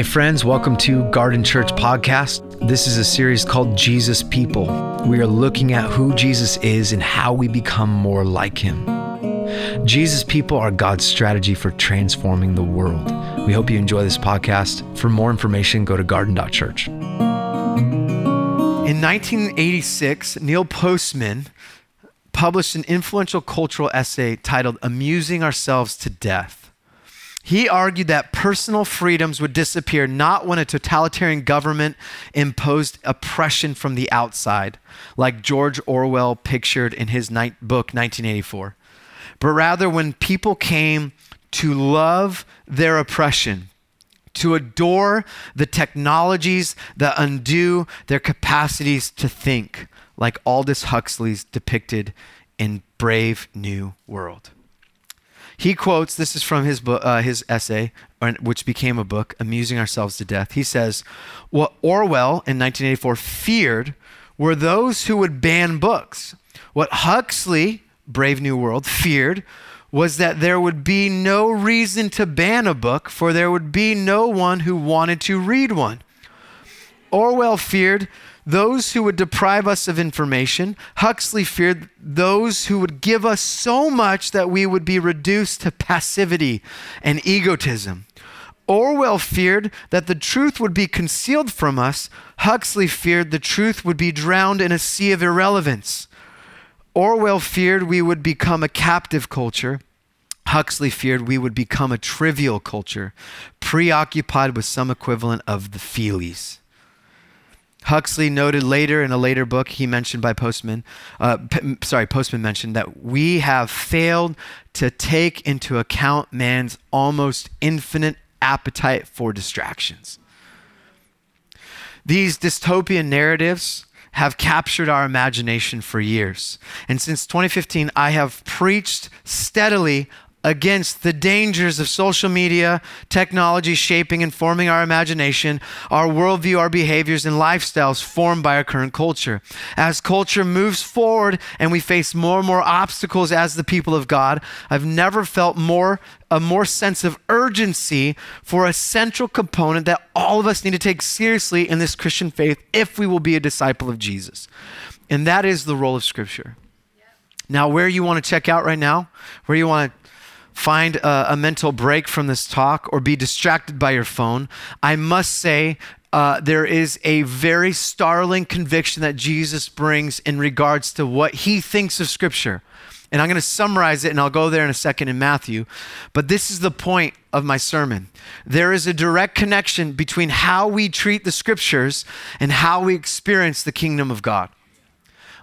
Hey, friends, welcome to Garden Church Podcast. This is a series called Jesus People. We are looking at who Jesus is and how we become more like him. Jesus People are God's strategy for transforming the world. We hope you enjoy this podcast. For more information, go to garden.church. In 1986, Neil Postman published an influential cultural essay titled Amusing Ourselves to Death. He argued that personal freedoms would disappear not when a totalitarian government imposed oppression from the outside, like George Orwell pictured in his book 1984, but rather when people came to love their oppression, to adore the technologies that undo their capacities to think, like Aldous Huxley's depicted in Brave New World. He quotes, this is from his, book, uh, his essay, which became a book, Amusing Ourselves to Death. He says, What Orwell in 1984 feared were those who would ban books. What Huxley, Brave New World, feared was that there would be no reason to ban a book, for there would be no one who wanted to read one. Orwell feared those who would deprive us of information. Huxley feared those who would give us so much that we would be reduced to passivity and egotism. Orwell feared that the truth would be concealed from us. Huxley feared the truth would be drowned in a sea of irrelevance. Orwell feared we would become a captive culture. Huxley feared we would become a trivial culture, preoccupied with some equivalent of the feelies. Huxley noted later in a later book he mentioned by Postman, uh, P- sorry, Postman mentioned that we have failed to take into account man's almost infinite appetite for distractions. These dystopian narratives have captured our imagination for years. And since 2015, I have preached steadily against the dangers of social media, technology shaping and forming our imagination, our worldview, our behaviors, and lifestyles formed by our current culture. As culture moves forward and we face more and more obstacles as the people of God, I've never felt more a more sense of urgency for a central component that all of us need to take seriously in this Christian faith if we will be a disciple of Jesus. And that is the role of Scripture. Now, where you want to check out right now, where you want to find a, a, mental break from this talk or be distracted by your phone, I must say uh, there is a very startling conviction that Jesus brings in regards to what he thinks of Scripture. And I'm going to summarize it and I'll go there in a second in Matthew. But this is the point of my sermon. There is a direct connection between how we treat the Scriptures and how we experience the kingdom of God.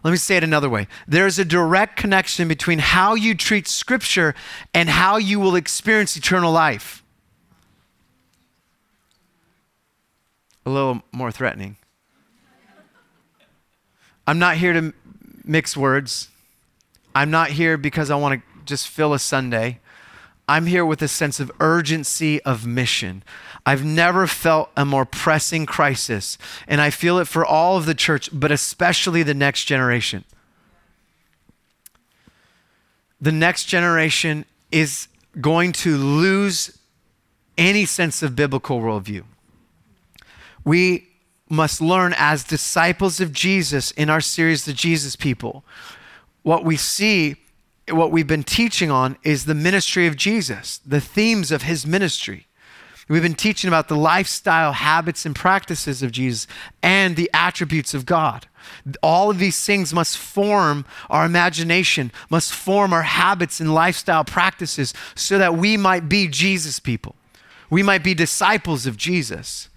Let me say it another way. There's a direct connection between how you treat Scripture and how you will experience eternal life. A little more threatening. I'm not here to mix words. I'm not here because I want to just fill a Sunday. I'm here with a sense of urgency of mission. I've never felt a more pressing crisis, and I feel it for all of the church, but especially the next generation. The next generation is going to lose any sense of biblical worldview. We must learn as disciples of Jesus in our series, The Jesus People. What we see, what we've been teaching on, is the ministry of Jesus, the themes of his ministry. We've been teaching about the lifestyle, habits, and practices of Jesus and the attributes of God. All of these things must form our imagination, must form our habits and lifestyle practices so that we might be Jesus people. We might be disciples of Jesus.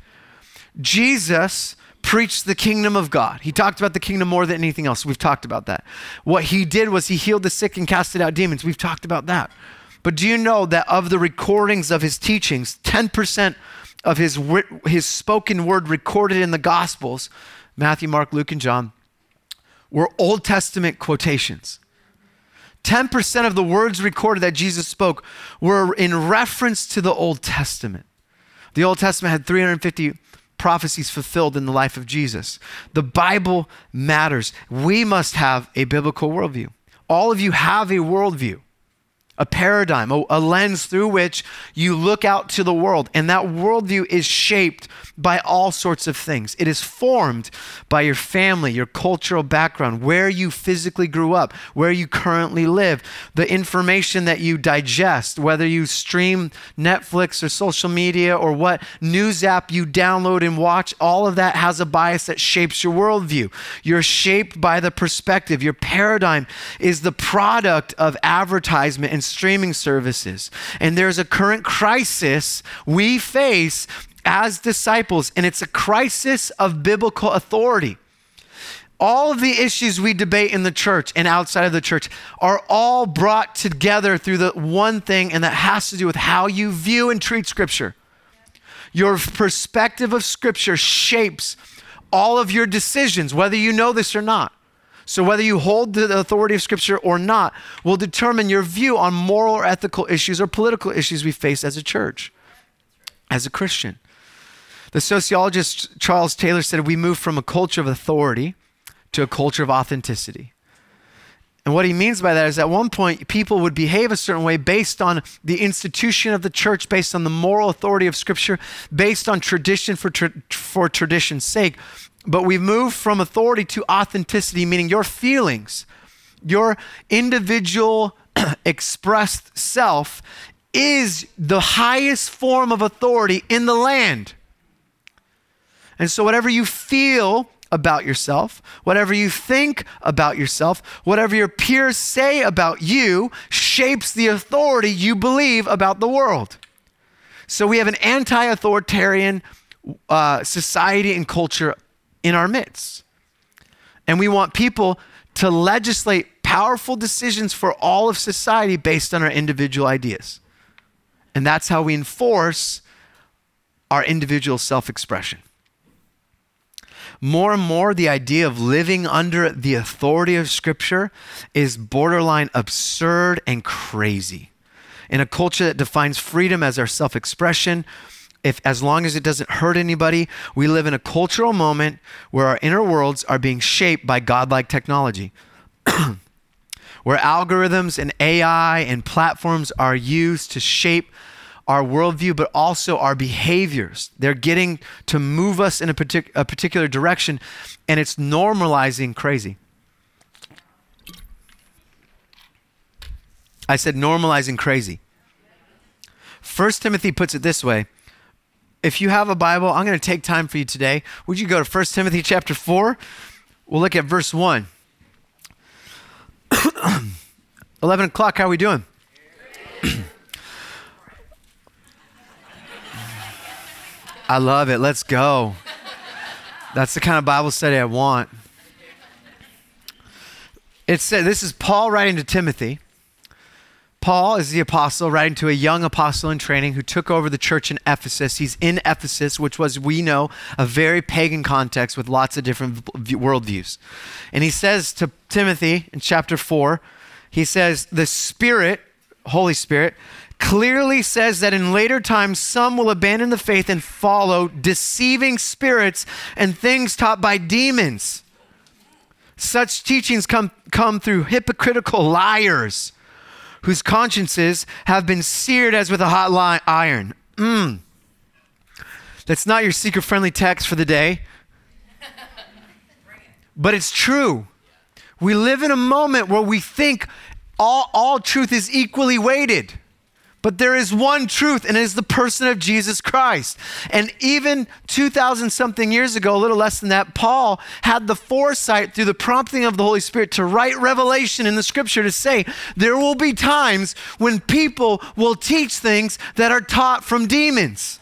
Jesus preached the kingdom of God. He talked about the kingdom more than anything else. We've talked about that. What he did was he healed the sick and casted out demons. We've talked about that. But do you know that of the recordings of his teachings, 10% of his, his spoken word recorded in the Gospels, Matthew, Mark, Luke, and John, were Old Testament quotations? 10% of the words recorded that Jesus spoke were in reference to the Old Testament. The Old Testament had 350 prophecies fulfilled in the life of Jesus. The Bible matters. We must have a biblical worldview. All of you have a worldview a paradigm, a, a, lens through which you look out to the world. And that worldview is shaped by all sorts of things. It is formed by your family, your cultural background, where you physically grew up, where you currently live, the information that you digest, whether you stream Netflix or social media or what news app you download and watch. All of that has a bias that shapes your worldview. You're shaped by the perspective. Your paradigm is the product of advertisement and streaming services. And there's a current crisis we face as disciples, and it's a crisis of biblical authority. All of the issues we debate in the church and outside of the church are all brought together through the one thing, and that has to do with how you view and treat Scripture. Your perspective of Scripture shapes all of your decisions, whether you know this or not. So, whether you hold the authority of Scripture or not will determine your view on moral or ethical issues or political issues we face as a church, as a Christian. The sociologist Charles Taylor said we move from a culture of authority to a culture of authenticity. And what he means by that is at one point, people would behave a certain way based on the institution of the church, based on the moral authority of Scripture, based on tradition for, tra- for tradition's sake. But we've moved from authority to authenticity, meaning your feelings, your individual expressed self is the highest form of authority in the land. And so, whatever you feel about yourself, whatever you think about yourself, whatever your peers say about you, shapes the authority you believe about the world. So, we have an anti authoritarian uh, society and culture in our midst. And we want people to legislate powerful decisions for all of society based on our individual ideas. And that's how we enforce our individual self expression. More and more, the idea of living under the authority of Scripture is borderline absurd and crazy. In a culture that defines freedom as our self expression, if as long as it doesn't hurt anybody, we live in a cultural moment where our inner worlds are being shaped by godlike technology. where algorithms and AI and platforms are used to shape our worldview, but also our behaviors. They're getting to move us in a, partic- a particular direction, and it's normalizing crazy. I said normalizing crazy. First Timothy puts it this way if you have a Bible, I'm going to take time for you today. Would you go to 1 Timothy chapter 4? We'll look at verse 1. 11 o'clock, how are we doing? I love it. Let's go. That's the kind of Bible study I want. It said, this is Paul writing to Timothy. Paul is the apostle writing to a young apostle in training who took over the church in Ephesus. He's in Ephesus, which was, we know, a very pagan context with lots of different worldviews. And he says to Timothy in chapter 4, he says, The Spirit, Holy Spirit, clearly says that in later times some will abandon the faith and follow deceiving spirits and things taught by demons. Such teachings come, come through hypocritical liars whose consciences have been seared as with a hot iron. Mm. That's not your seeker friendly text for the day. But it's true. We live in a moment where we think all, all truth is equally weighted. But there is one truth, and it is the person of Jesus Christ. And even 2,000 something years ago, a little less than that, Paul had the foresight through the prompting of the Holy Spirit to write revelation in the scripture to say there will be times when people will teach things that are taught from demons.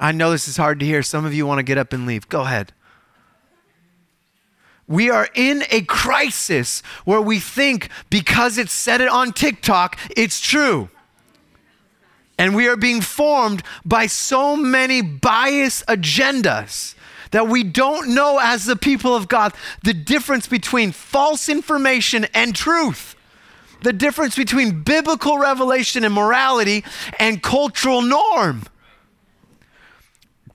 I know this is hard to hear. Some of you want to get up and leave. Go ahead. We are in a crisis where we think because it said it on TikTok, it's true. And we are being formed by so many bias agendas that we don't know as the people of God the difference between false information and truth, the difference between biblical revelation and morality and cultural norm.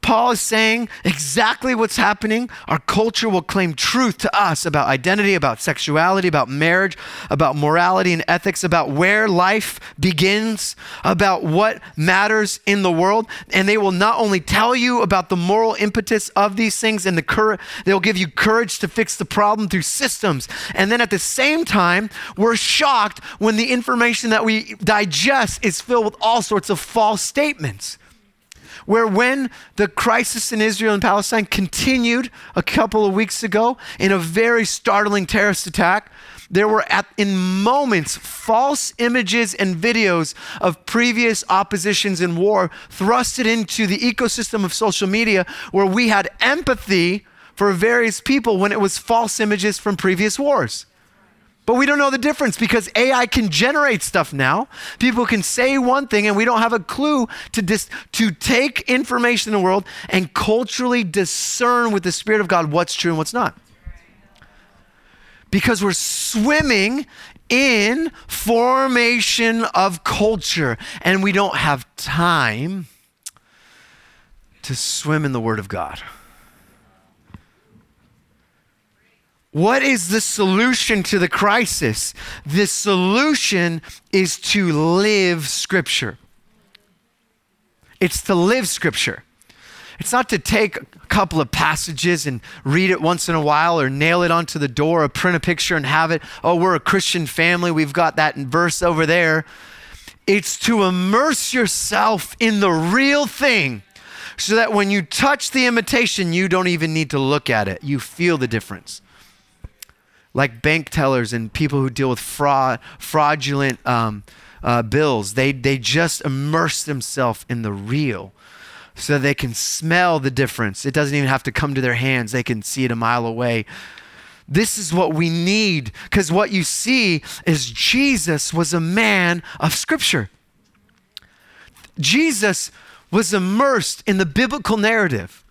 Paul is saying exactly what's happening. Our culture will claim truth to us about identity, about sexuality, about marriage, about morality and ethics, about where life begins, about what matters in the world. And they will not only tell you about the moral impetus of these things and the courage, they'll give you courage to fix the problem through systems. And then at the same time, we're shocked when the information that we digest is filled with all sorts of false statements where when the crisis in Israel and Palestine continued a couple of weeks ago in a very startling terrorist attack, there were at, in moments false images and videos of previous oppositions in war thrusted into the ecosystem of social media where we had empathy for various people when it was false images from previous wars. But we don't know the difference because AI can generate stuff now. People can say one thing and we don't have a clue to, dis- to take information in the world and culturally discern with the Spirit of God what's true and what's not. Because we're swimming in formation of culture and we don't have time to swim in the Word of God. What is the solution to the crisis? The solution is to live Scripture. It's to live Scripture. It's not to take a couple of passages and read it once in a while or nail it onto the door or print a picture and have it. Oh, we're a Christian family. We've got that verse over there. It's to immerse yourself in the real thing so that when you touch the imitation, you don't even need to look at it. You feel the difference like bank tellers and people who deal with fraud, fraudulent um, uh, bills. They, they just immerse themselves in the real so they can smell the difference. It doesn't even have to come to their hands, they can see it a mile away. This is what we need because what you see is Jesus was a man of Scripture. Jesus was immersed in the biblical narrative.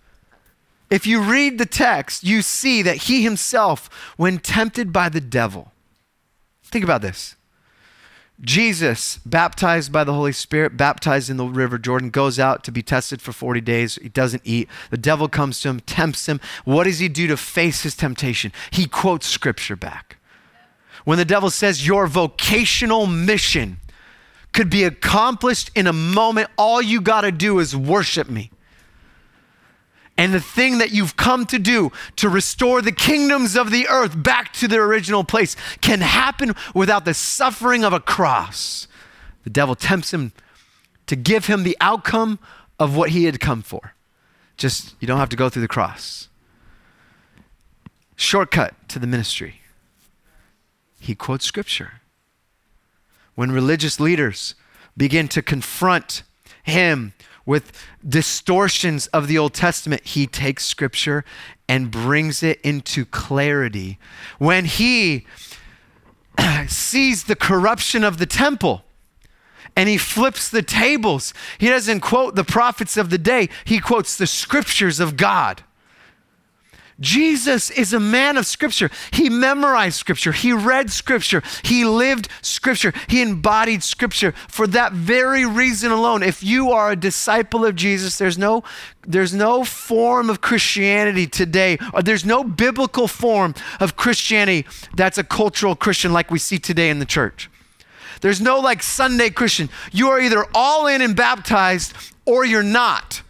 If you read the text, you see that he himself, when tempted by the devil, think about this. Jesus, baptized by the Holy Spirit, baptized in the River Jordan, goes out to be tested for 40 days. He doesn't eat. The devil comes to him, tempts him. What does he do to face his temptation? He quotes scripture back. When the devil says, Your vocational mission could be accomplished in a moment, all you got to do is worship me and the thing that you've come to do to restore the kingdoms of the earth back to their original place can happen without the suffering of a cross. The devil tempts him to give him the outcome of what he had come for. Just, you don't have to go through the cross. Shortcut to the ministry. He quotes scripture. When religious leaders begin to confront him with distortions of the Old Testament, he takes scripture and brings it into clarity. When he sees the corruption of the temple, and he flips the tables. He doesn't quote the prophets of the day, he quotes the scriptures of God. Jesus is a man of Scripture. He memorized Scripture. He read Scripture. He lived Scripture. He embodied Scripture. For that very reason alone, if you are a disciple of Jesus, there's no, there's no form of Christianity today, or there's no biblical form of Christianity that's a cultural Christian like we see today in the church. There's no like Sunday Christian. You are either all in and baptized or you're not.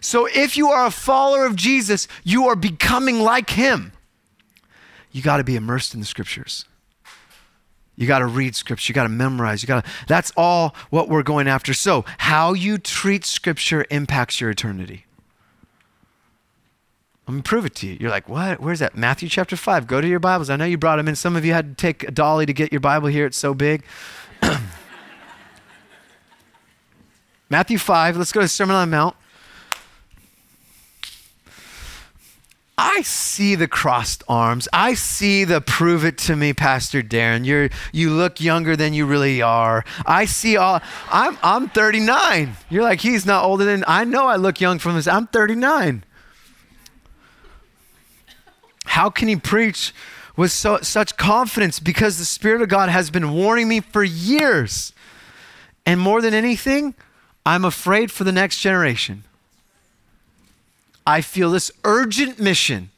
So if you are a follower of Jesus, you are becoming like him. You got to be immersed in the scriptures. You got to read scripture. You got to memorize. You got to That's all what we're going after. So, how you treat scripture impacts your eternity. Let me prove it to you. You're like, what? Where's that? Matthew chapter 5. Go to your Bibles. I know you brought them in. Some of you had to take a dolly to get your Bible here. It's so big. Matthew 5. Let's go to Sermon on the Mount. I see the crossed arms. I see the prove it to me, Pastor Darren. You're you look younger than you really are. I see all I'm I'm 39. You're like, he's not older than I know I look young from this. I'm 39. How can he preach with so, such confidence? Because the Spirit of God has been warning me for years. And more than anything, I'm afraid for the next generation. I feel this urgent mission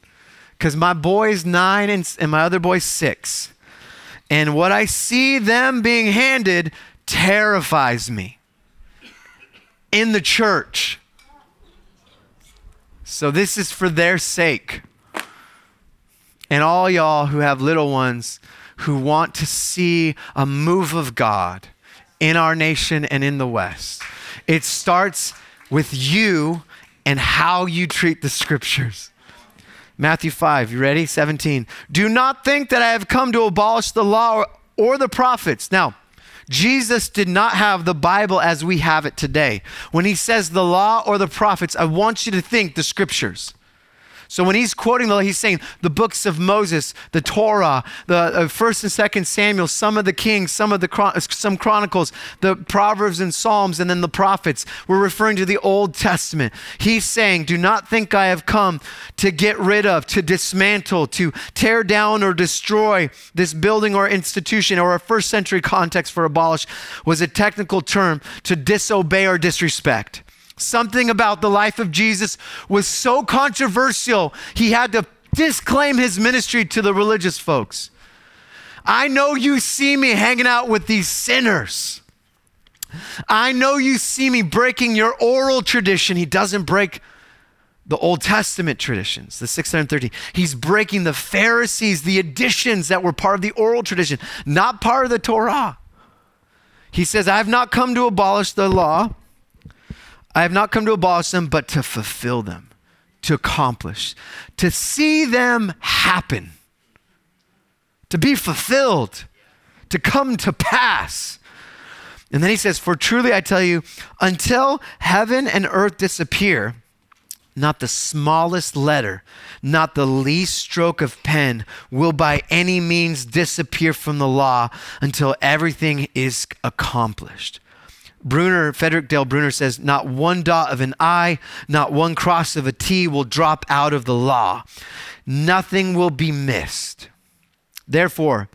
because my boy's nine and, and my other boy's six. And what I see them being handed terrifies me in the church. So this is for their sake. And all y'all who have little ones who want to see a move of God in our nation and in the West. It starts with you and how you treat the scriptures. Matthew 5, you ready? 17. Do not think that I have come to abolish the law or, or the prophets. Now, Jesus did not have the Bible as we have it today. When he says the law or the prophets, I want you to think the scriptures. So when he's quoting the, he's saying the books of Moses, the Torah, the uh, First and Second Samuel, some of the Kings, some of the some Chronicles, the Proverbs and Psalms, and then the prophets. We're referring to the Old Testament. He's saying, "Do not think I have come to get rid of, to dismantle, to tear down or destroy this building or institution." Or a first century context for abolish was a technical term to disobey or disrespect. Something about the life of Jesus was so controversial, he had to disclaim his ministry to the religious folks. I know you see me hanging out with these sinners. I know you see me breaking your oral tradition. He doesn't break the Old Testament traditions, the 613. He's breaking the Pharisees, the additions that were part of the oral tradition, not part of the Torah. He says, I have not come to abolish the law, I have not come to abolish them, but to fulfill them, to accomplish, to see them happen, to be fulfilled, to come to pass. And then he says, For truly I tell you, until heaven and earth disappear, not the smallest letter, not the least stroke of pen will by any means disappear from the law until everything is accomplished. Bruner, Frederick Dale Bruner says, not one dot of an I, not one cross of a T will drop out of the law. Nothing will be missed. Therefore,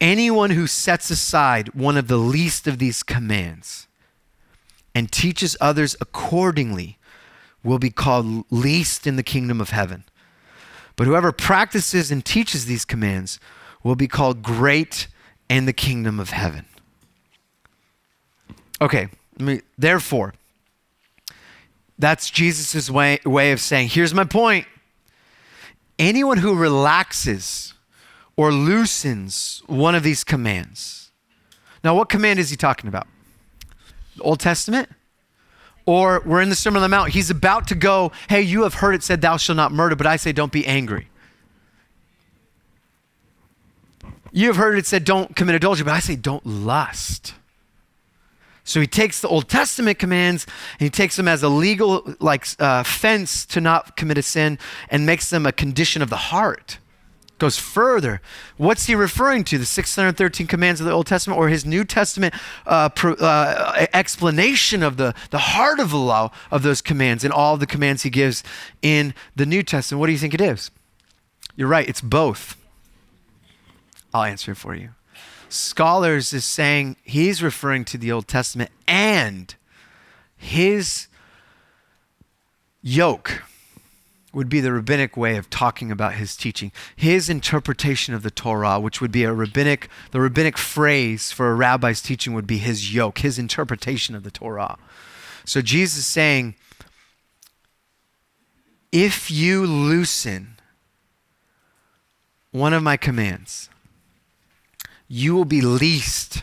anyone who sets aside one of the least of these commands and teaches others accordingly will be called least in the kingdom of heaven. But whoever practices and teaches these commands will be called great and the kingdom of heaven. Okay, me, therefore, that's Jesus' way, way of saying, here's my point. Anyone who relaxes or loosens one of these commands. Now, what command is he talking about? The Old Testament? Or we're in the Sermon on the Mount. He's about to go, hey, you have heard it said, thou shalt not murder, but I say, don't be angry. You have heard it said, don't commit adultery, but I say, don't lust. So he takes the Old Testament commands and he takes them as a legal like uh, fence to not commit a sin and makes them a condition of the heart. Goes further. What's he referring to? The 613 commands of the Old Testament or his New Testament uh, pro, uh, explanation of the, the heart of the law of those commands and all the commands he gives in the New Testament? What do you think it is? You're right, it's both. I'll answer it for you. Scholars is saying he's referring to the Old Testament and his yoke would be the rabbinic way of talking about his teaching. His interpretation of the Torah, which would be a rabbinic, the rabbinic phrase for a rabbi's teaching would be his yoke, his interpretation of the Torah. So Jesus is saying, if you loosen one of my commands, you will be least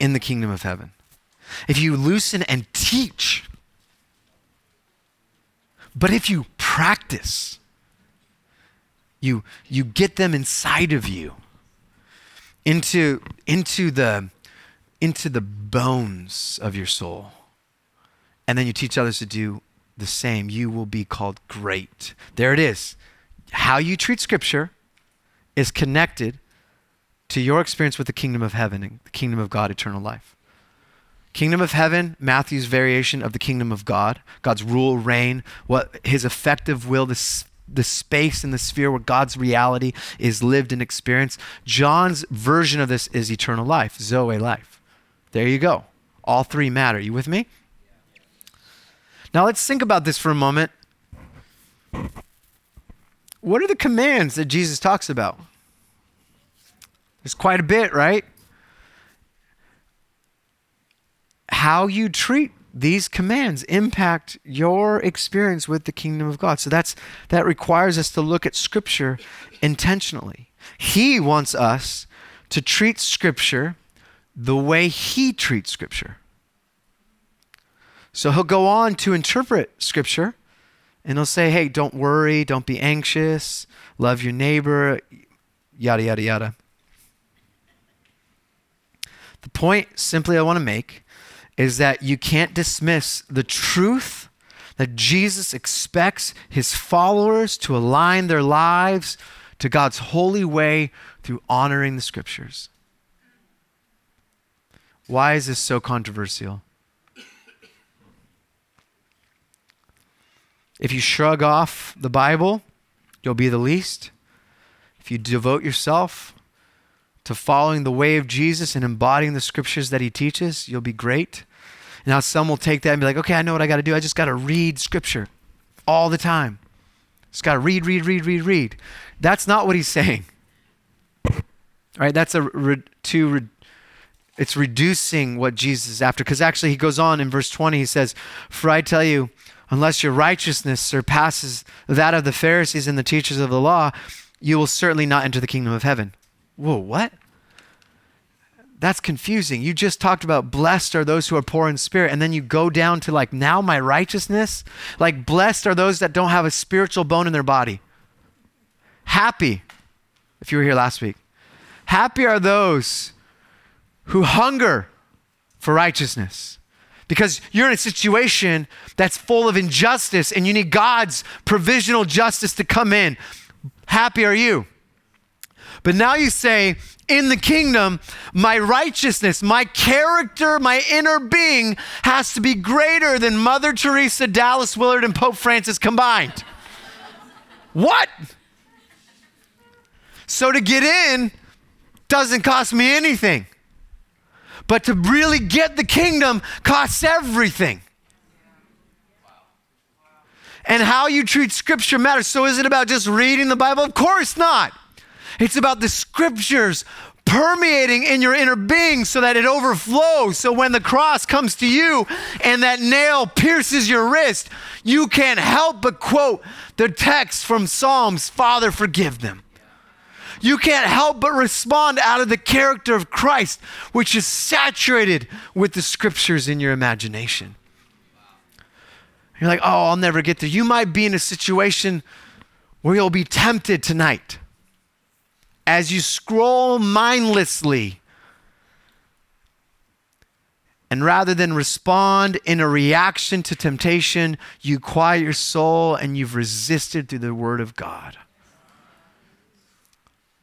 in the kingdom of heaven. If you loosen and teach, but if you practice, you, you get them inside of you into, into, the, into the bones of your soul, and then you teach others to do the same, you will be called great. There it is. How you treat Scripture is connected to your experience with the kingdom of heaven and the kingdom of God, eternal life. Kingdom of heaven, Matthew's variation of the kingdom of God, God's rule, reign, what his effective will, the, the space and the sphere where God's reality is lived and experienced. John's version of this is eternal life, Zoe life. There you go. All three matter. You with me? Now let's think about this for a moment. What are the commands that Jesus talks about? There's quite a bit, right? How you treat these commands impact your experience with the kingdom of God. So that's that requires us to look at scripture intentionally. He wants us to treat scripture the way he treats scripture. So he'll go on to interpret scripture and he'll say, "Hey, don't worry, don't be anxious, love your neighbor, yada yada yada." The point simply I want to make is that you can't dismiss the truth that Jesus expects his followers to align their lives to God's holy way through honoring the scriptures. Why is this so controversial? If you shrug off the Bible, you'll be the least. If you devote yourself to following the way of Jesus and embodying the scriptures that he teaches, you'll be great. Now, some will take that and be like, okay, I know what I got to do. I just got to read scripture all the time. Just got to read, read, read, read, read. That's not what he's saying. All right, that's a re, to re, it's reducing what Jesus is after. Because actually, he goes on in verse 20, he says, For I tell you, unless your righteousness surpasses that of the Pharisees and the teachers of the law, you will certainly not enter the kingdom of heaven. Whoa, what? That's confusing. You just talked about blessed are those who are poor in spirit, and then you go down to like, now my righteousness? Like, blessed are those that don't have a spiritual bone in their body. Happy, if you were here last week. Happy are those who hunger for righteousness. Because you're in a situation that's full of injustice and you need God's provisional justice to come in. Happy are you. But now you say, in the kingdom, my righteousness, my character, my inner being has to be greater than Mother Teresa, Dallas Willard, and Pope Francis combined. what? So to get in doesn't cost me anything. But to really get the kingdom costs everything. And how you treat scripture matters. So is it about just reading the Bible? Of course not. It's about the scriptures permeating in your inner being so that it overflows. So when the cross comes to you and that nail pierces your wrist, you can't help but quote the text from Psalms Father, forgive them. You can't help but respond out of the character of Christ, which is saturated with the scriptures in your imagination. You're like, oh, I'll never get there. You might be in a situation where you'll be tempted tonight as you scroll mindlessly. And rather than respond in a reaction to temptation, you quiet your soul and you've resisted through the Word of God.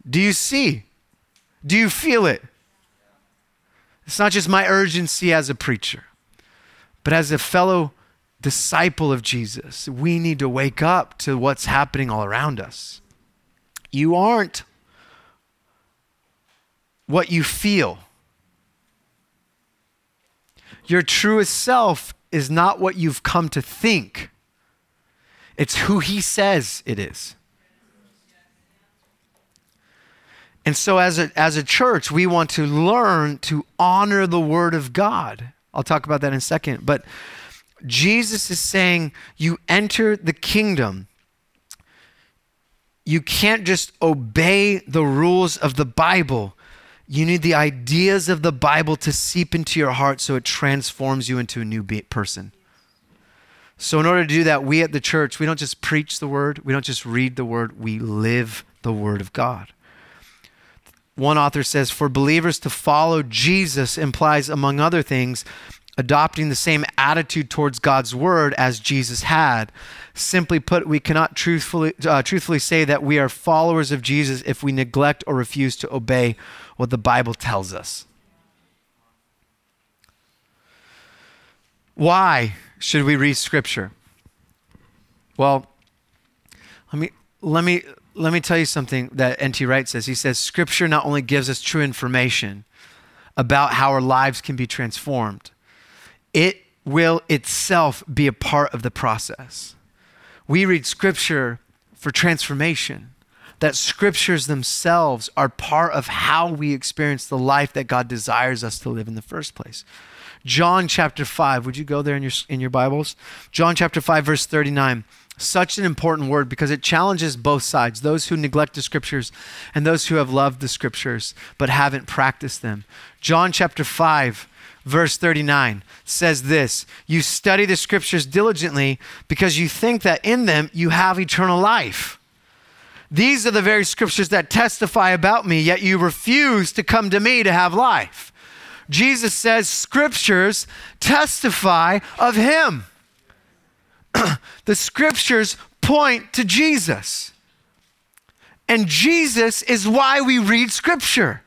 Do you see? Do you feel it? It's not just my urgency as a preacher, but as a fellow disciple of Jesus, we need to wake up to what's happening all around us. You aren't what you feel. Your truest self is not what you've come to think, it's who He says it is. And so, as a, as a church, we want to learn to honor the Word of God. I'll talk about that in a second. But Jesus is saying, You enter the kingdom. You can't just obey the rules of the Bible. You need the ideas of the Bible to seep into your heart so it transforms you into a new be- person. So, in order to do that, we at the church, we don't just preach the word, we don't just read the word, we live the word of God. One author says, For believers to follow Jesus implies, among other things, adopting the same attitude towards God's word as Jesus had. Simply put, we cannot truthfully, uh, truthfully say that we are followers of Jesus if we neglect or refuse to obey what the Bible tells us. Why should we read scripture? Well, let me let me let me tell you something that N.T. Wright says. He says scripture not only gives us true information about how our lives can be transformed, it will itself be a part of the process. We read scripture for transformation, that scriptures themselves are part of how we experience the life that God desires us to live in the first place. John chapter 5, would you go there in your, in your Bibles? John chapter 5, verse 39 such an important word because it challenges both sides those who neglect the scriptures and those who have loved the scriptures but haven't practiced them. John chapter 5, verse 39 says this You study the scriptures diligently because you think that in them you have eternal life. These are the very scriptures that testify about me, yet you refuse to come to me to have life. Jesus says, Scriptures testify of him. the scriptures point to Jesus. And Jesus is why we read scripture.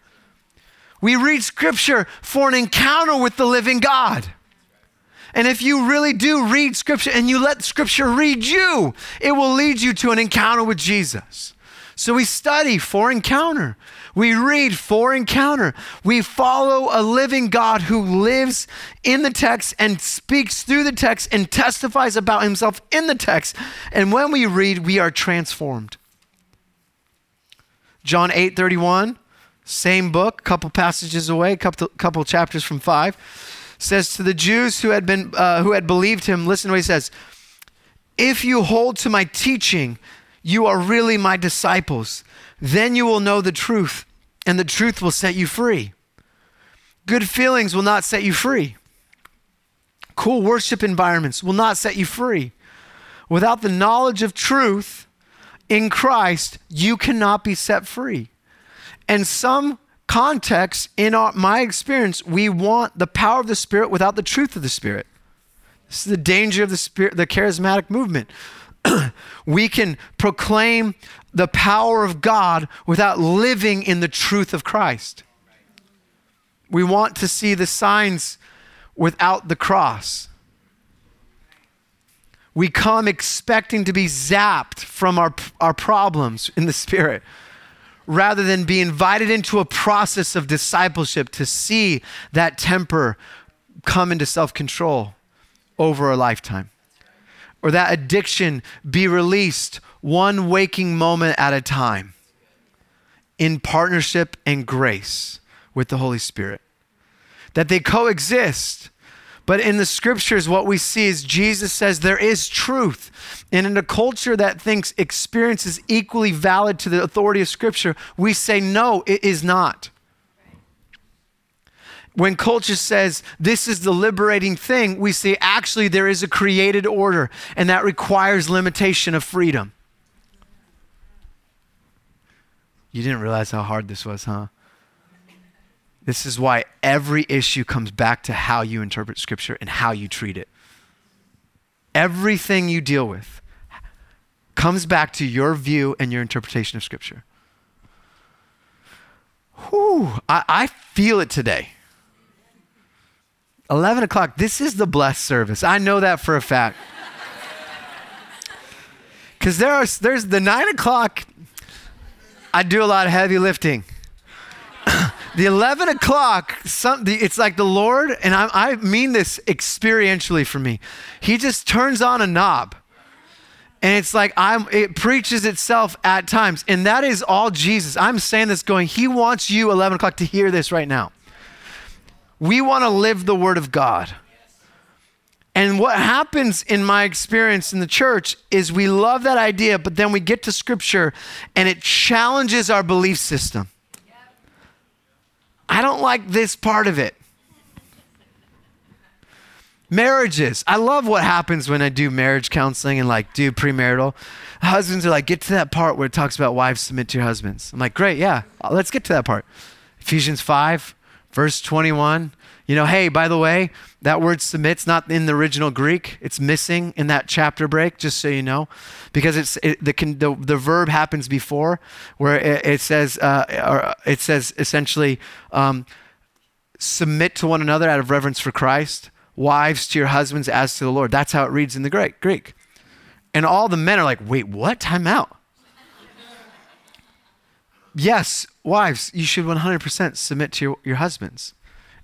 We read scripture for an encounter with the living God. And if you really do read scripture and you let scripture read you, it will lead you to an encounter with Jesus. So we study for encounter. We read for encounter. We follow a living God who lives in the text and speaks through the text and testifies about himself in the text. And when we read, we are transformed. John 8 31, same book, couple passages away, couple, couple chapters from 5, says to the Jews who had, been, uh, who had believed him, listen to what he says If you hold to my teaching, you are really my disciples. Then you will know the truth, and the truth will set you free. Good feelings will not set you free. Cool worship environments will not set you free. Without the knowledge of truth in Christ, you cannot be set free. And some contexts, in our, my experience, we want the power of the Spirit without the truth of the Spirit. This is the danger of the spirit, the charismatic movement. we can proclaim the power of God without living in the truth of Christ. We want to see the signs without the cross. We come expecting to be zapped from our, our problems in the spirit rather than be invited into a process of discipleship to see that temper come into self control over a lifetime or that addiction be released one waking moment at a time in partnership and grace with the Holy Spirit. That they coexist. But in the scriptures, what we see is Jesus says there is truth. And in a culture that thinks experience is equally valid to the authority of scripture, we say no, it is not when culture says this is the liberating thing, we say actually there is a created order, and that requires limitation of freedom. You didn't realize how hard this was, huh? This is why every issue comes back to how you interpret Scripture and how you treat it. Everything you deal with comes back to your view and your interpretation of Scripture. Whew, I, I feel it today. 11 o'clock. This is the blessed service. I know that for a fact. Because there are, there's the 9 o'clock, I do a lot of heavy lifting. the 11 o'clock, some, the, it's like the Lord, and I, I mean this experientially for me, He just turns on a knob. And it's like I'm it preaches itself at times. And that is all Jesus. I'm saying this going, He wants you 11 o'clock to hear this right now. We want to live the Word of God. And what happens in my experience in the church is we love that idea, but then we get to Scripture and it challenges our belief system. I don't like this part of it. Marriages. I love what happens when I do marriage counseling and like do premarital. Husbands are like, get to that part where it talks about wives submit to your husbands. I'm like, great, yeah, let's get to that part. Ephesians 5, Verse 21, you know, hey, by the way, that word submit's not in the original Greek. It's missing in that chapter break, just so you know, because it's it, the, the, the verb happens before, where it, it says uh, it says essentially um, submit to one another out of reverence for Christ. Wives to your husbands as to the Lord. That's how it reads in the Greek. Greek, and all the men are like, wait, what? Time out. Yes, wives, you should 100% submit to your, your husbands.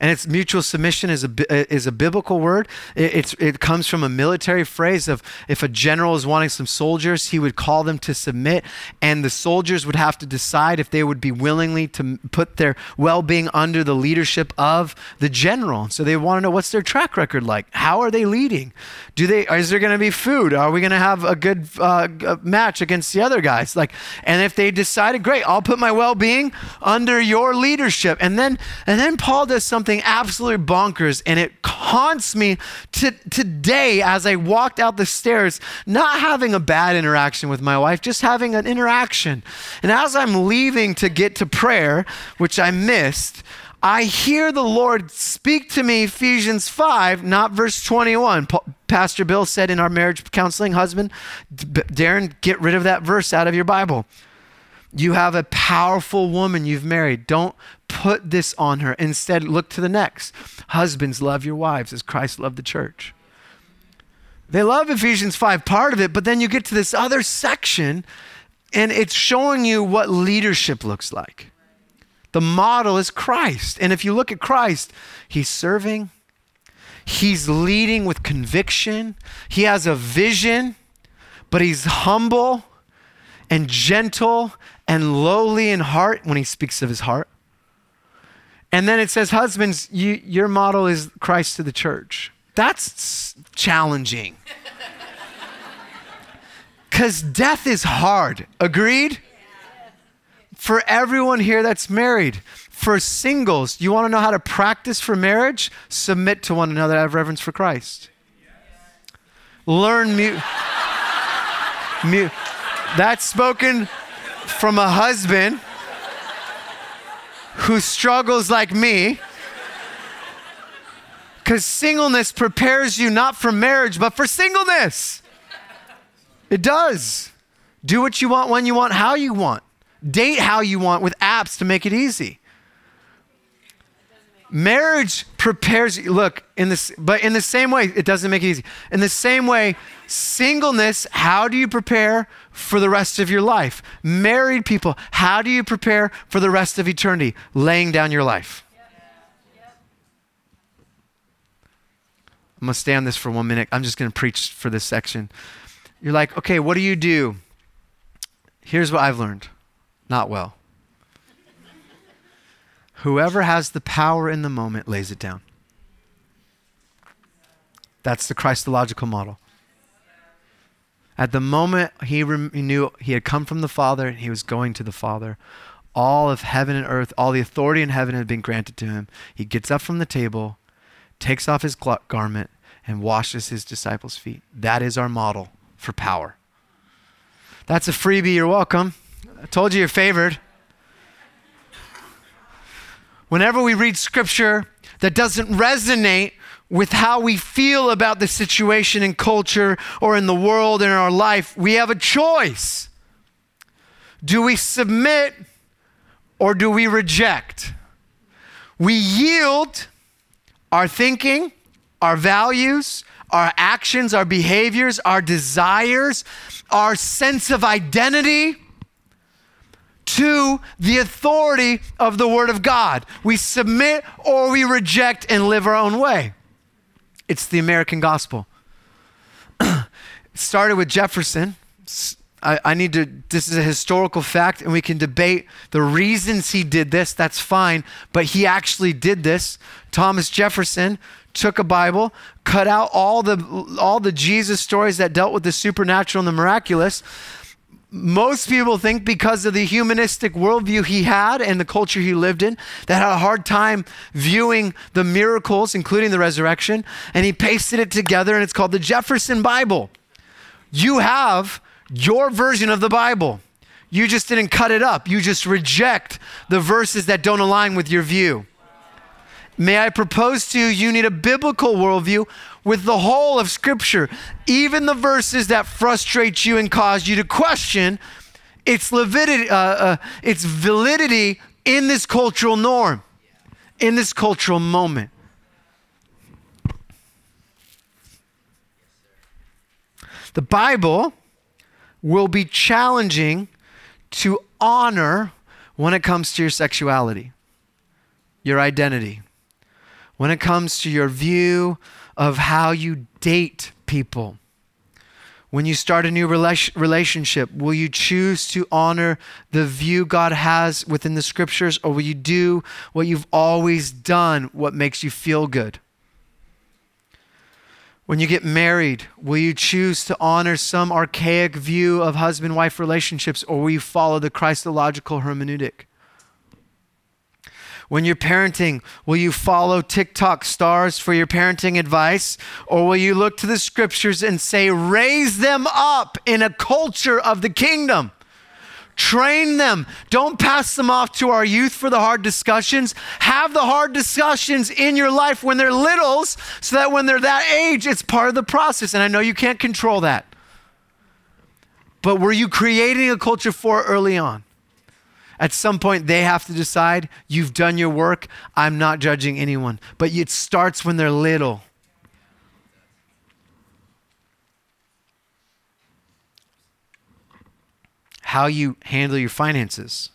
And it's mutual submission is a is a biblical word. It, it's it comes from a military phrase of if a general is wanting some soldiers, he would call them to submit, and the soldiers would have to decide if they would be willingly to put their well-being under the leadership of the general. So they want to know what's their track record like. How are they leading? Do they is there going to be food? Are we going to have a good uh, match against the other guys? Like, and if they decided, great, I'll put my well-being under your leadership, and then and then Paul does something something absolutely bonkers, and it haunts me to today as I walked out the stairs, not having a bad interaction with my wife, just having an interaction. And as I'm leaving to get to prayer, which I missed, I hear the Lord speak to me, Ephesians 5, not verse 21. Pastor Bill said in our marriage counseling, husband, Darren, get rid of that verse out of your Bible. You have a powerful woman you've married. Don't put this on her. Instead, look to the next. Husbands, love your wives as Christ loved the church. They love Ephesians 5, part of it, but then you get to this other section and it's showing you what leadership looks like. The model is Christ. And if you look at Christ, he's serving, he's leading with conviction, he has a vision, but he's humble and gentle and lowly in heart when he speaks of his heart. And then it says, Husbands, you, your model is Christ to the church. That's challenging. Because death is hard. Agreed? For everyone here that's married, for singles, you want to know how to practice for marriage? Submit to one another, have reverence for Christ. Learn mute. mute. That's spoken from a husband who struggles like me. Because singleness prepares you not for marriage, but for singleness. It does. Do what you want, when you want, how you want. Date how you want with apps to make it easy. Marriage prepares you. Look, in this, but in the same way, it doesn't make it easy. In the same way, singleness, how do you prepare for the rest of your life? Married people, how do you prepare for the rest of eternity? Laying down your life. I'm going to stay on this for one minute. I'm just going to preach for this section. You're like, okay, what do you do? Here's what I've learned not well. Whoever has the power in the moment lays it down. That's the Christological model. At the moment he, rem- he knew he had come from the Father and he was going to the Father, all of heaven and earth, all the authority in heaven had been granted to him. He gets up from the table, takes off his garment, and washes his disciples' feet. That is our model for power. That's a freebie. You're welcome. I told you you're favored whenever we read scripture that doesn't resonate with how we feel about the situation in culture or in the world and in our life, we have a choice. Do we submit or do we reject? We yield our thinking, our values, our actions, our behaviors, our desires, our sense of identity to the authority of the Word of God. We submit or we reject and live our own way. It's the American gospel. it started with Jefferson. I, I, need to, this is a historical fact, and we can debate the reasons he did this. That's fine. But he actually did this. Thomas Jefferson took a Bible, cut out all the, all the Jesus stories that dealt with the supernatural and the miraculous, most people think because of the humanistic worldview he had and the culture he lived in that had a hard time viewing the miracles including the resurrection and he pasted it together and it's called the jefferson bible. You have your version of the bible. You just didn't cut it up. You just reject the verses that don't align with your view May I propose to you, you need a biblical worldview with the whole of Scripture, even the verses that frustrate you and cause you to question its, uh, uh, its validity in this cultural norm, in this cultural moment. The Bible will be challenging to honor when it comes to your sexuality, your identity when it comes to your view of how you date people. When you start a new relationship, will you choose to honor the view God has within the scriptures, or will you do what you've always done, what makes you feel good? When you get married, will you choose to honor some archaic view of husband wife relationships, or will you follow the Christological hermeneutic? When you're parenting, will you follow TikTok stars for your parenting advice? Or will you look to the scriptures and say, raise them up in a culture of the kingdom? Train them. Don't pass them off to our youth for the hard discussions. Have the hard discussions in your life when they're littles so that when they're that age, it's part of the process. And I know you can't control that. But were you creating a culture for early on? At some point, they have to decide you've done your work. I'm not judging anyone. But it starts when they're little. How you handle your finances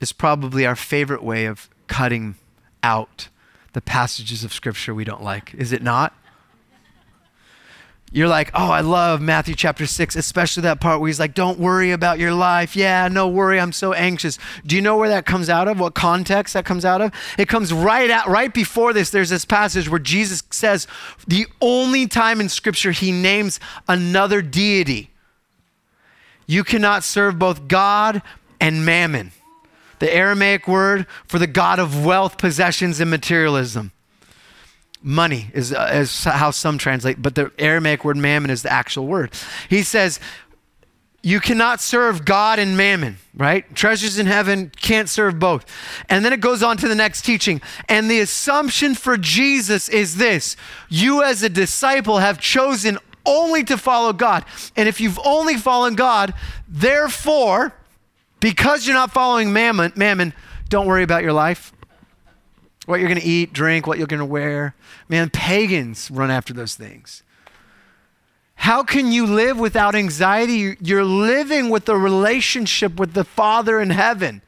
is probably our favorite way of cutting out the passages of Scripture we don't like, is it not? You're like, oh, I love Matthew chapter 6, especially that part where he's like, don't worry about your life. Yeah, no worry, I'm so anxious. Do you know where that comes out of? What context that comes out of? It comes right out right before this. There's this passage where Jesus says the only time in scripture he names another deity. You cannot serve both God and mammon. The Aramaic word for the God of wealth, possessions, and materialism. Money is, uh, is how some translate, but the Aramaic word mammon is the actual word. He says, you cannot serve God and mammon, right? Treasures in heaven can't serve both. And then it goes on to the next teaching. And the assumption for Jesus is this you, as a disciple, have chosen only to follow God. And if you've only followed God, therefore, because you're not following mammon, mammon don't worry about your life what you're going to eat, drink, what you're going to wear. Man, pagans run after those things. How can you live without anxiety? You're living with a relationship with the Father in heaven.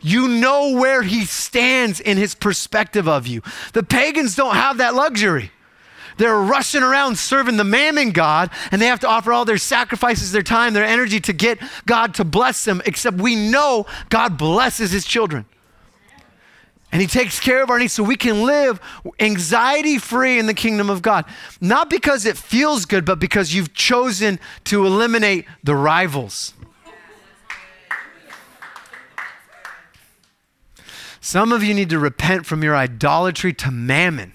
You know where He stands in His perspective of you. The pagans don't have that luxury. They're rushing around serving the mammon God, and they have to offer all their sacrifices, their time, their energy to get God to bless them, except we know God blesses His children and He takes care of our needs so we can live anxiety free in the kingdom of God. Not because it feels good, but because you've chosen to eliminate the rivals. Some of you need to repent from your idolatry to mammon.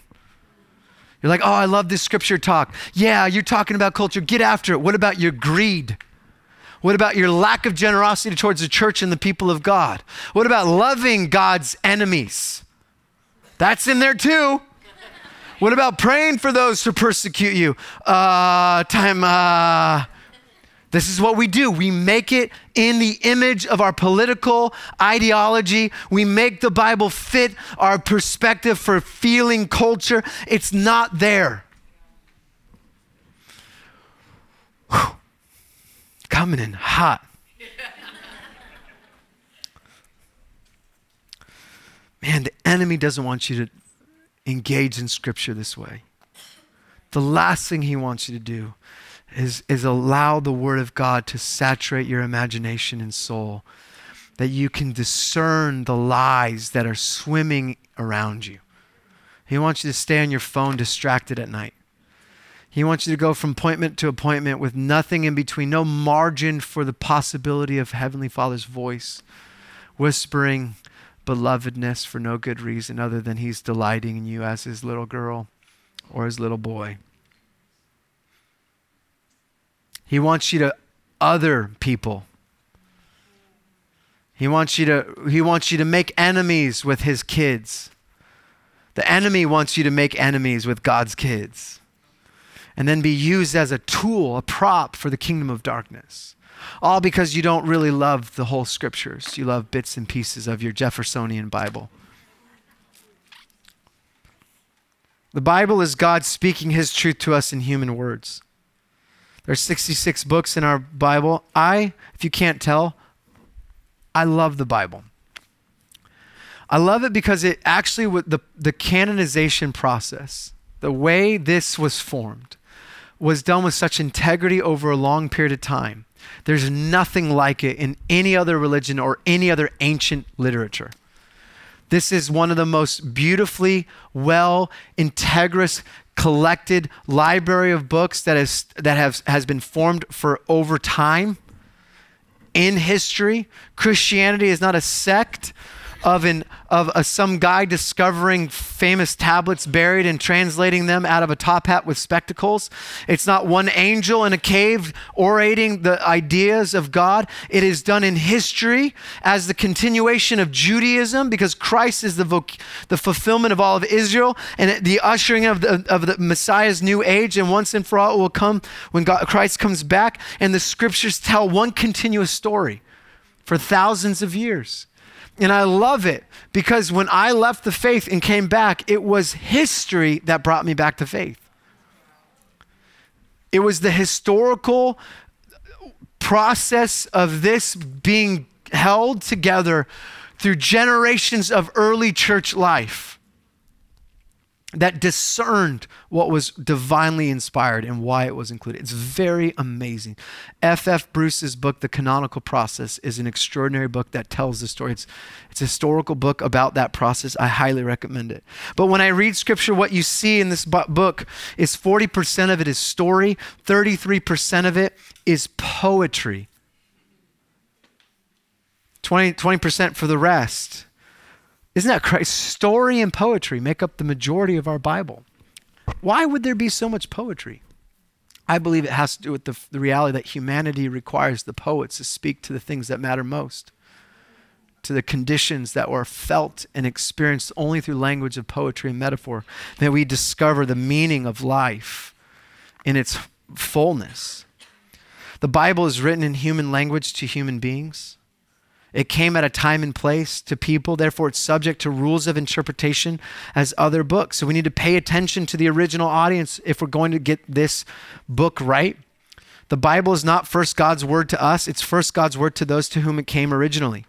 You're like, oh, I love this scripture talk. Yeah, you're talking about culture. Get after it. What about your greed? What about your lack of generosity towards the church and the people of God? What about loving God's enemies? That's in there too. What about praying for those who persecute you? Uh, time, uh, this is what we do. We make it in the image of our political ideology. We make the Bible fit our perspective for feeling culture. It's not there. Whew coming in hot. Man, the enemy doesn't want you to engage in scripture this way. The last thing he wants you to do is, is allow the word of God to saturate your imagination and soul, that you can discern the lies that are swimming around you. He wants you to stay on your phone distracted at night. He wants you to go from appointment to appointment with nothing in between, no margin for the possibility of Heavenly Father's voice whispering belovedness for no good reason other than He's delighting in you as His little girl or His little boy. He wants you to other people. He wants you to he wants you to make enemies with his kids. The enemy wants you to make enemies with God's kids and then be used as a tool, a prop for the kingdom of darkness. All because you don't really love the whole scriptures. You love bits and pieces of your Jeffersonian Bible. The Bible is God speaking his truth to us in human words. There's 66 books in our Bible. I, if you can't tell, I love the Bible. I love it because it actually, the, the canonization process, the way this was formed, was done with such integrity over a long period of time. There's nothing like it in any other religion or any other ancient literature. This is one of the most beautifully well, integrous, collected library of books that, is, that has, has been formed for over time in history. Christianity is not a sect of, an, of a, some guy discovering famous tablets buried and translating them out of a top hat with spectacles. It's not one angel in a cave orating the ideas of God. It is done in history as the continuation of Judaism because Christ is the, voc- the fulfillment of all of Israel and the ushering of the, of the Messiah's new age. And once and for all, it will come when God, Christ comes back. And the scriptures tell one continuous story for thousands of years. And I love it because when I left the faith and came back, it was history that brought me back to faith. It was the historical process of this being held together through generations of early church life that discerned what was divinely inspired and why it was included. It's very amazing. F.F. F. Bruce's book, The Canonical Process, is an extraordinary book that tells the story. It's, it's a historical book about that process. I highly recommend it. But when I read scripture, what you see in this book is 40% of it is story, 33% of it is poetry, 20, 20% for the rest isn't that crazy? Story and poetry make up the majority of our Bible. Why would there be so much poetry? I believe it has to do with the, the reality that humanity requires the poets to speak to the things that matter most, to the conditions that were felt and experienced only through language of poetry and metaphor, that we discover the meaning of life in its fullness. The Bible is written in human language to human beings. It came at a time and place to people, therefore, it's subject to rules of interpretation as other books. So we need to pay attention to the original audience if we're going to get this book right. The Bible is not first God's word to us, it's first God's word to those to whom it came originally.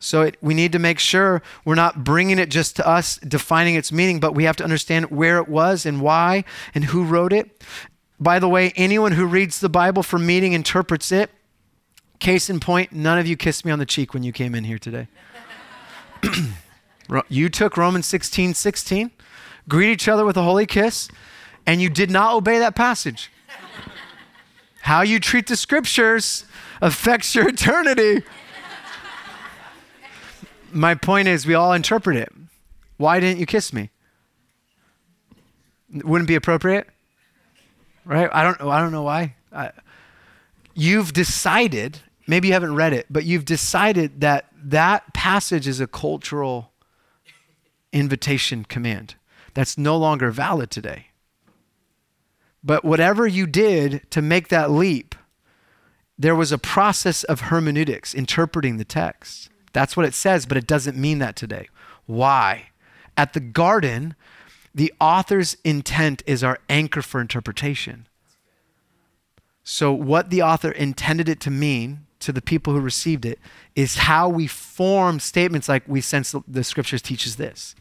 So it, we need to make sure we're not bringing it just to us, defining its meaning, but we have to understand where it was and why and who wrote it. By the way, anyone who reads the Bible for meaning interprets it Case in point, none of you kissed me on the cheek when you came in here today. you took Romans 16 16, greet each other with a holy kiss, and you did not obey that passage. How you treat the scriptures affects your eternity. My point is, we all interpret it. Why didn't you kiss me? Wouldn't be appropriate, right? I don't. I don't know why. I, you've decided maybe you haven't read it, but you've decided that that passage is a cultural invitation command that's no longer valid today. But whatever you did to make that leap, there was a process of hermeneutics, interpreting the text. That's what it says, but it doesn't mean that today. Why? At the garden, the author's intent is our anchor for interpretation. So, what the author intended it to mean to the people who received it is how we form statements like we sense the scriptures teaches this.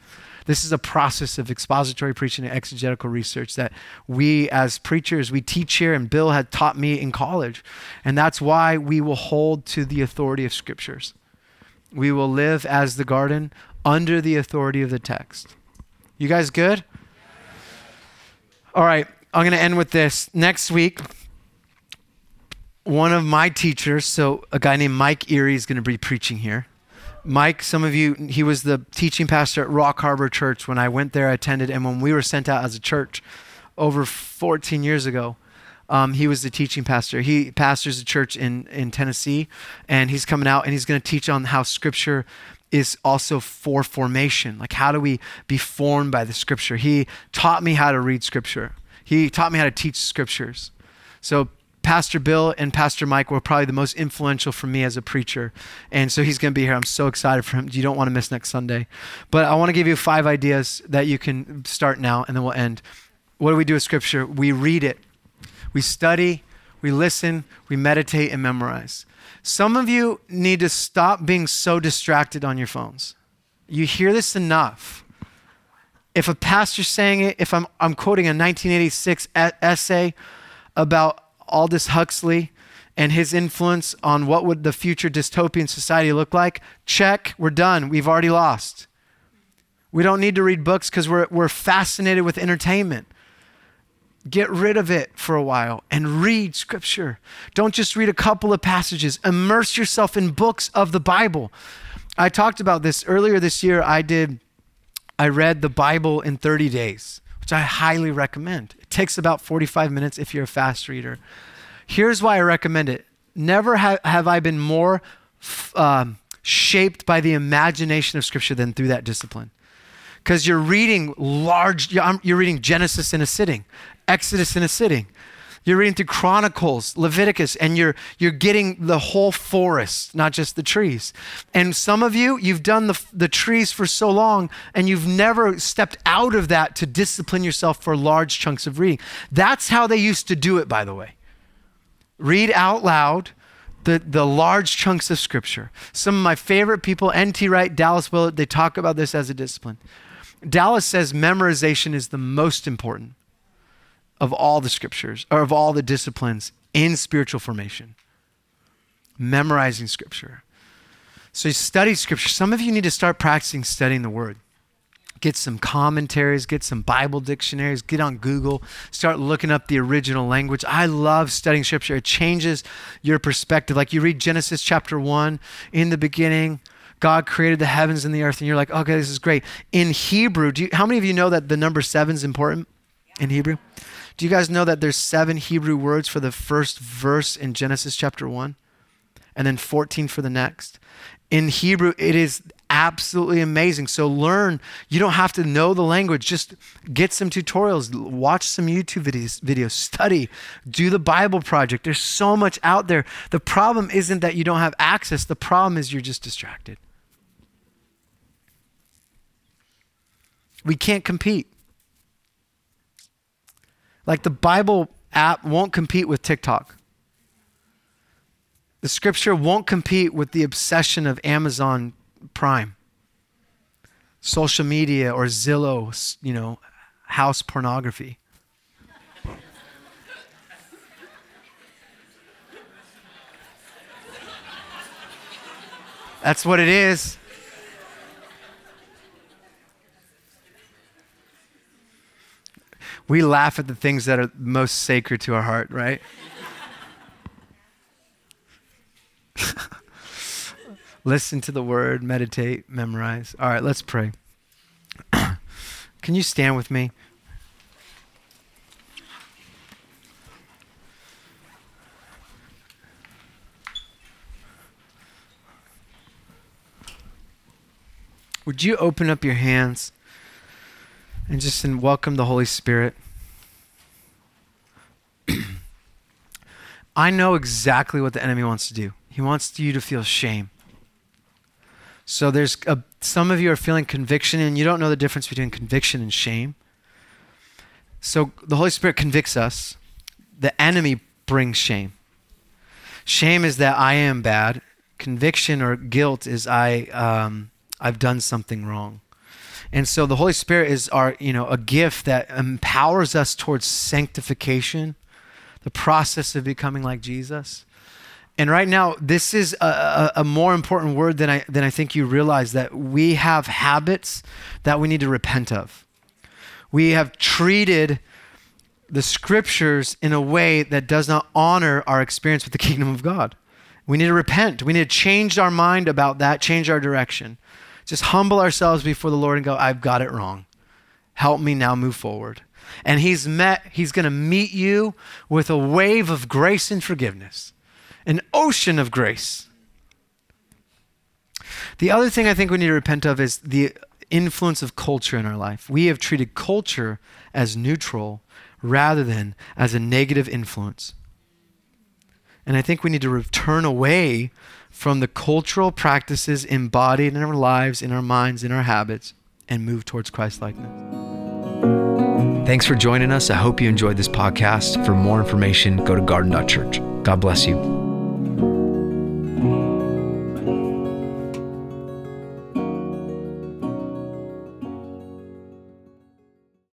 This is a process of expository preaching and exegetical research that we as preachers we teach here and Bill had taught me in college. And that's why we will hold to the authority of scriptures. We will live as the garden under the authority of the text. You guys good? All right, I'm going to end with this. Next week, one of my teachers, so a guy named Mike Erre is going to be preaching here. Mike, some of you, he was the teaching pastor at Rock Harbor Church when I went there, I attended, and when we were sent out as a church over 14 years ago, um, he was the teaching pastor. He pastors a church in, in Tennessee, and he's coming out and he's going to teach on how scripture is also for formation. Like, how do we be formed by the scripture? He taught me how to read scripture, he taught me how to teach scriptures. So, Pastor Bill and Pastor Mike were probably the most influential for me as a preacher. And so he's going to be here. I'm so excited for him. You don't want to miss next Sunday. But I want to give you five ideas that you can start now and then we'll end. What do we do with Scripture? We read it, we study, we listen, we meditate, and memorize. Some of you need to stop being so distracted on your phones. You hear this enough. If a pastor's saying it, if I'm, I'm quoting a 1986 essay about Aldous Huxley and his influence on what would the future dystopian society look like, check, we're done. We've already lost. We don't need to read books because we're, we're fascinated with entertainment. Get rid of it for a while and read scripture. Don't just read a couple of passages. Immerse yourself in books of the Bible. I talked about this earlier this year. I did, I read the Bible in 30 days, which I highly recommend. Takes about 45 minutes if you're a fast reader. Here's why I recommend it. Never ha- have I been more f- um, shaped by the imagination of Scripture than through that discipline because you're reading large, you're reading Genesis in a sitting, Exodus in a sitting. You're reading through Chronicles, Leviticus, and you're you're getting the whole forest, not just the trees. And some of you, you've done the, the trees for so long, and you've never stepped out of that to discipline yourself for large chunks of reading. That's how they used to do it, by the way. Read out loud the, the large chunks of scripture. Some of my favorite people, N.T. Wright, Dallas Willard, they talk about this as a discipline. Dallas says memorization is the most important of all the scriptures or of all the disciplines in spiritual formation. Memorizing scripture. So you study scripture. Some of you need to start practicing studying the word. Get some commentaries, get some Bible dictionaries, get on Google, start looking up the original language. I love studying scripture. It changes your perspective. Like you read Genesis chapter 1, in the beginning, God created the heavens and the earth, and you're like, okay, this is great. In Hebrew, do you, how many of you know that the number seven is important in Hebrew? Do you guys know that there's seven Hebrew words for the first verse in Genesis chapter 1 and then 14 for the next? In Hebrew, it is absolutely amazing. So learn. You don't have to know the language. Just get some tutorials, watch some YouTube videos, videos, study, do the Bible project. There's so much out there. The problem isn't that you don't have access. The problem is you're just distracted. We can't compete. Like the Bible app won't compete with TikTok. The scripture won't compete with the obsession of Amazon Prime, social media, or Zillow, you know, house pornography. That's what it is. We laugh at the things that are most sacred to our heart, right? Listen to the word, meditate, memorize. All right, let's pray. Can you stand with me? Would you open up your hands? And just in welcome the Holy Spirit. I know exactly what the enemy wants to do. He wants you to feel shame. So there's a, some of you are feeling conviction and you don't know the difference between conviction and shame. So the Holy Spirit convicts us. The enemy brings shame. Shame is that I am bad. Conviction or guilt is I um, I've done something wrong. And so the Holy Spirit is our, you know, a gift that empowers us towards sanctification, the process of becoming like Jesus. And right now, this is a, a, a, more important word than I, than I think you realize that we have habits that we need to repent of. We have treated the scriptures in a way that does not honor our experience with the kingdom of God. We need to repent. We need to change our mind about that, change our direction. Just humble ourselves before the Lord and go, I've got it wrong. Help me now move forward. And he's met, he's going to meet you with a wave of grace and forgiveness, an ocean of grace. The other thing I think we need to repent of is the influence of culture in our life. We have treated culture as neutral rather than as a negative influence. And I think we need to return away from the cultural practices embodied in our lives, in our minds, in our habits, and move towards Christ likeness. Thanks for joining us. I hope you enjoyed this podcast. For more information, go to garden.church. God bless you.